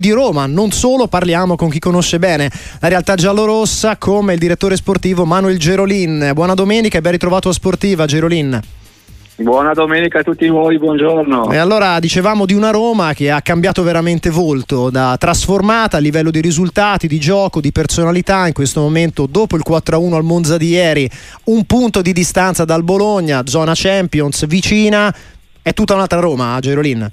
di Roma, non solo parliamo con chi conosce bene la realtà giallorossa come il direttore sportivo Manuel Gerolin. Buona domenica e ben ritrovato a Sportiva Gerolin. Buona domenica a tutti voi, buongiorno. E allora dicevamo di una Roma che ha cambiato veramente volto, da trasformata a livello di risultati, di gioco, di personalità. In questo momento, dopo il 4-1 al Monza di ieri, un punto di distanza dal Bologna, zona Champions vicina. È tutta un'altra Roma, Gerolin.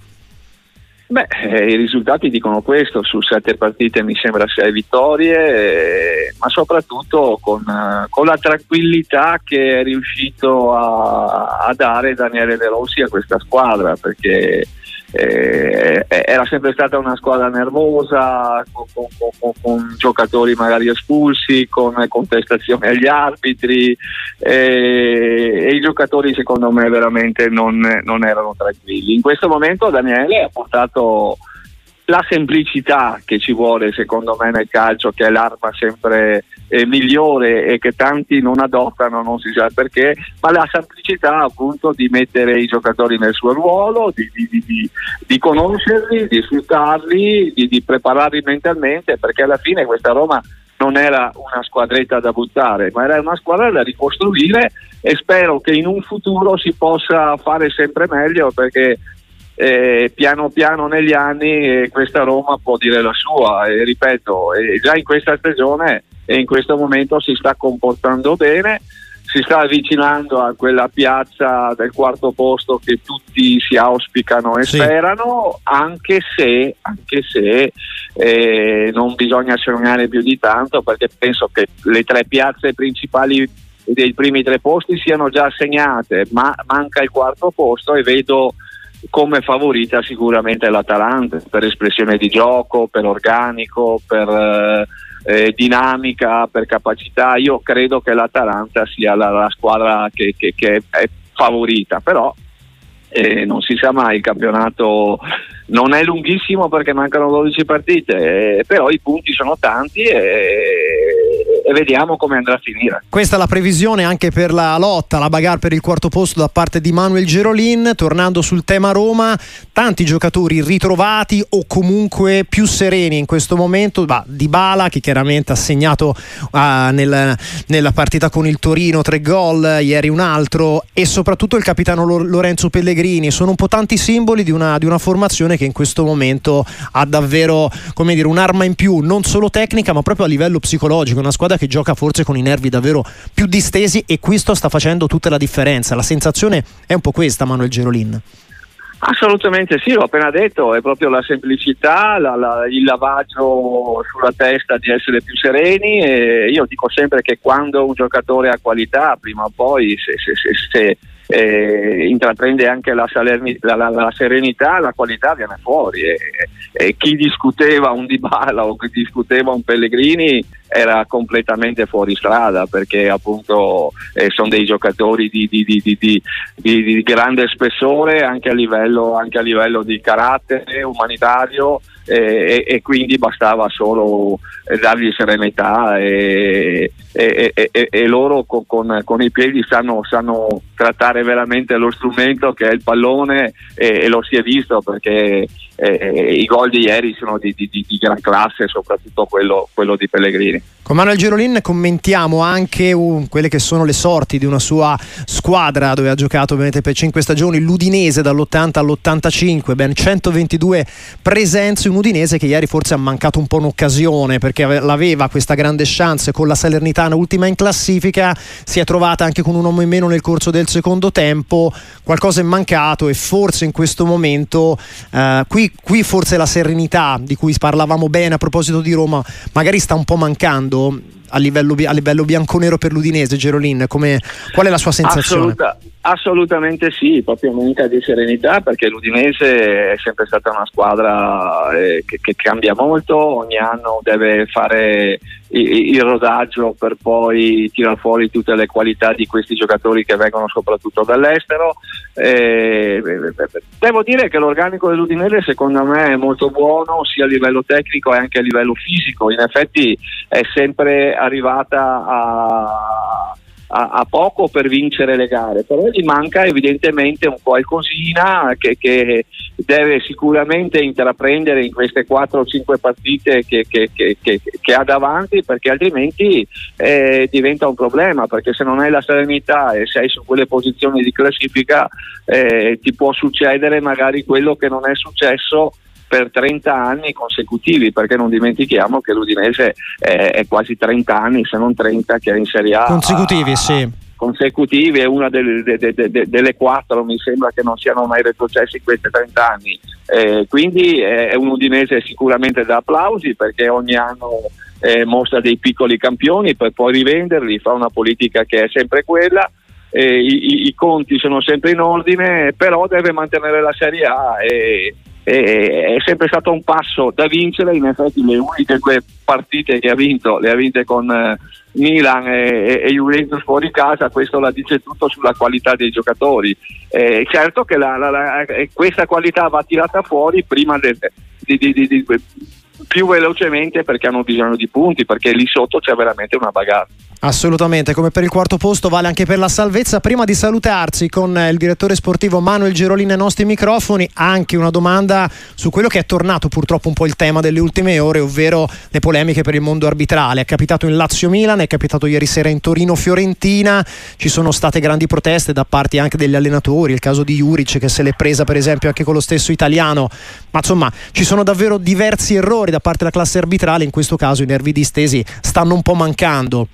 Beh, eh, i risultati dicono questo, su sette partite mi sembra sei vittorie, eh, ma soprattutto con, eh, con, la tranquillità che è riuscito a, a, dare Daniele De Rossi a questa squadra, perché eh, era sempre stata una squadra nervosa, con, con, con, con giocatori magari espulsi, con contestazioni agli arbitri eh, e i giocatori secondo me veramente non, non erano tranquilli. In questo momento Daniele ha portato la semplicità che ci vuole secondo me nel calcio, che è l'arma sempre eh, migliore e che tanti non adottano, non si sa perché, ma la semplicità appunto di mettere i giocatori nel suo ruolo, di, di, di, di conoscerli, di sfruttarli, di, prepararli mentalmente, perché alla fine questa Roma non era una squadretta da buttare, ma era una squadra da ricostruire e spero che in un futuro si possa fare sempre meglio perché eh, piano piano negli anni eh, questa Roma può dire la sua e ripeto, eh, già in questa stagione e in questo momento si sta comportando bene, si sta avvicinando a quella piazza del quarto posto che tutti si auspicano e sì. sperano, anche se, anche se eh, non bisogna sognare più di tanto perché penso che le tre piazze principali dei primi tre posti siano già assegnate, ma manca il quarto posto e vedo come favorita sicuramente l'Atalanta per espressione di gioco, per organico, per eh, eh, dinamica, per capacità. Io credo che l'Atalanta sia la, la squadra che, che, che, è favorita, però eh, non si sa mai, il campionato non è lunghissimo perché mancano 12 partite, eh, però i punti sono tanti e e vediamo come andrà a finire. Questa è la previsione anche per la lotta, la bagarre per il quarto posto da parte di Manuel Gerolin. Tornando sul tema Roma, tanti giocatori ritrovati o comunque più sereni in questo momento. Bah, Di Bala che chiaramente ha segnato uh, nel, nella partita con il Torino tre gol, ieri un altro e soprattutto il capitano Lorenzo Pellegrini. Sono un po' tanti simboli di una, di una formazione che in questo momento ha davvero come dire, un'arma in più, non solo tecnica ma proprio a livello psicologico. Una squadra squadra che gioca forse con i nervi davvero più distesi e questo sta facendo tutta la differenza. La sensazione è un po' questa, Manuel Gerolin. Assolutamente sì, l'ho appena detto, è proprio la semplicità, la, la, il lavaggio sulla testa di essere più sereni e io dico sempre che quando un giocatore ha qualità, prima o poi se, se, se, se eh, intraprende anche la, salerni, la, la, la, serenità, la qualità viene fuori e, e chi discuteva un Dybala o chi discuteva un Pellegrini era completamente fuori strada perché appunto eh, sono dei giocatori di, di, di, di, grande spessore anche a livello, anche a livello di carattere umanitario eh, e, e, quindi bastava solo eh, dargli serenità e, e, loro con, con, con, i piedi sanno, sanno, trattare veramente lo strumento che è il pallone e, lo si è visto perché eh, i gol di ieri sono di, di, di, gran classe, soprattutto quello, quello di Pellegrini. Con Manuel Girolin commentiamo anche uh, quelle che sono le sorti di una sua squadra dove ha giocato ovviamente per 5 stagioni, l'Udinese dall'80 all'85, ben 122 presenze, un Udinese che ieri forse ha mancato un po' un'occasione perché l'aveva questa grande chance con la Salernitana ultima in classifica, si è trovata anche con un uomo in meno nel corso del secondo tempo, qualcosa è mancato e forse in questo momento uh, qui, qui forse la serenità di cui parlavamo bene a proposito di Roma magari sta un po' mancando a livello, a livello bianconero per l'Udinese, Gerolin? Come, qual è la sua sensazione? Assoluta, assolutamente sì, proprio manca di serenità perché l'Udinese è sempre stata una squadra eh, che, che, cambia molto, ogni anno deve fare il, il rodaggio per poi tirare fuori tutte le qualità di questi giocatori che vengono soprattutto dall'estero. Eh, devo dire che l'organico dell'Udinese secondo me è molto buono sia a livello tecnico e anche a livello fisico, in effetti è sempre arrivata a ha, ha, poco per vincere le gare, però gli manca evidentemente un qualcosina che, che deve sicuramente intraprendere in queste 4 o 5 partite che, che, che ha davanti perché altrimenti eh, diventa un problema perché se non hai la serenità e sei su quelle posizioni di classifica eh, ti può succedere magari quello che non è successo per 30 anni consecutivi, perché non dimentichiamo che l'Udinese è, è quasi 30 anni, se non 30, che è in Serie A. Consecutivi, sì consecutivi è una delle, de, de, de, delle, quattro, mi sembra che non siano mai retrocessi in questi 30 anni. Eh, quindi è un Udinese sicuramente da applausi perché ogni anno eh, mostra dei piccoli campioni per poi rivenderli, fa una politica che è sempre quella. Eh, i, i, conti sono sempre in ordine, però deve mantenere la Serie A e, è sempre stato un passo da vincere, in effetti le uniche partite che ha vinto le ha vinte con eh, Milan e, e, Juventus fuori casa, questo la dice tutto sulla qualità dei giocatori. Eh, certo che la, la, la, questa qualità va tirata fuori prima del, di, di, di, più velocemente perché hanno bisogno di punti, perché lì sotto c'è veramente una bagarre. Assolutamente, come per il quarto posto vale anche per la salvezza. Prima di salutarci con il direttore sportivo Manuel Gerolini ai nostri microfoni, anche una domanda su quello che è tornato purtroppo un po' il tema delle ultime ore, ovvero le polemiche per il mondo arbitrale. È capitato in Lazio-Milan, è capitato ieri sera in Torino-Fiorentina, ci sono state grandi proteste da parte anche degli allenatori, il caso di Juric che se l'è presa per esempio anche con lo stesso italiano, ma insomma ci sono davvero diversi errori da parte della classe arbitrale, in questo caso i nervi distesi stanno un po' mancando.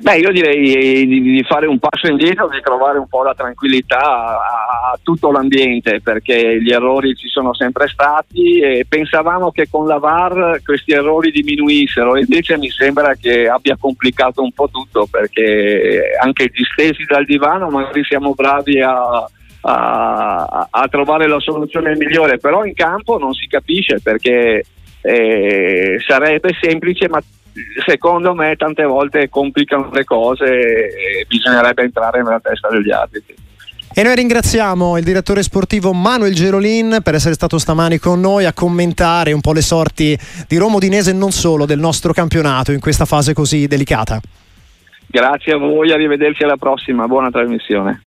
Beh, io direi di, fare un passo indietro, di trovare un po' la tranquillità a, tutto l'ambiente, perché gli errori ci sono sempre stati e pensavamo che con la VAR questi errori diminuissero, invece mi sembra che abbia complicato un po' tutto, perché anche distesi dal divano magari siamo bravi a, a, a trovare la soluzione migliore, però in campo non si capisce perché eh, sarebbe semplice, ma secondo me tante volte complicano le cose e bisognerebbe entrare nella testa degli arbitri. E noi ringraziamo il direttore sportivo Manuel Gerolin per essere stato stamani con noi a commentare un po' le sorti di Roma Udinese e non solo del nostro campionato in questa fase così delicata. Grazie a voi, arrivederci alla prossima, buona trasmissione.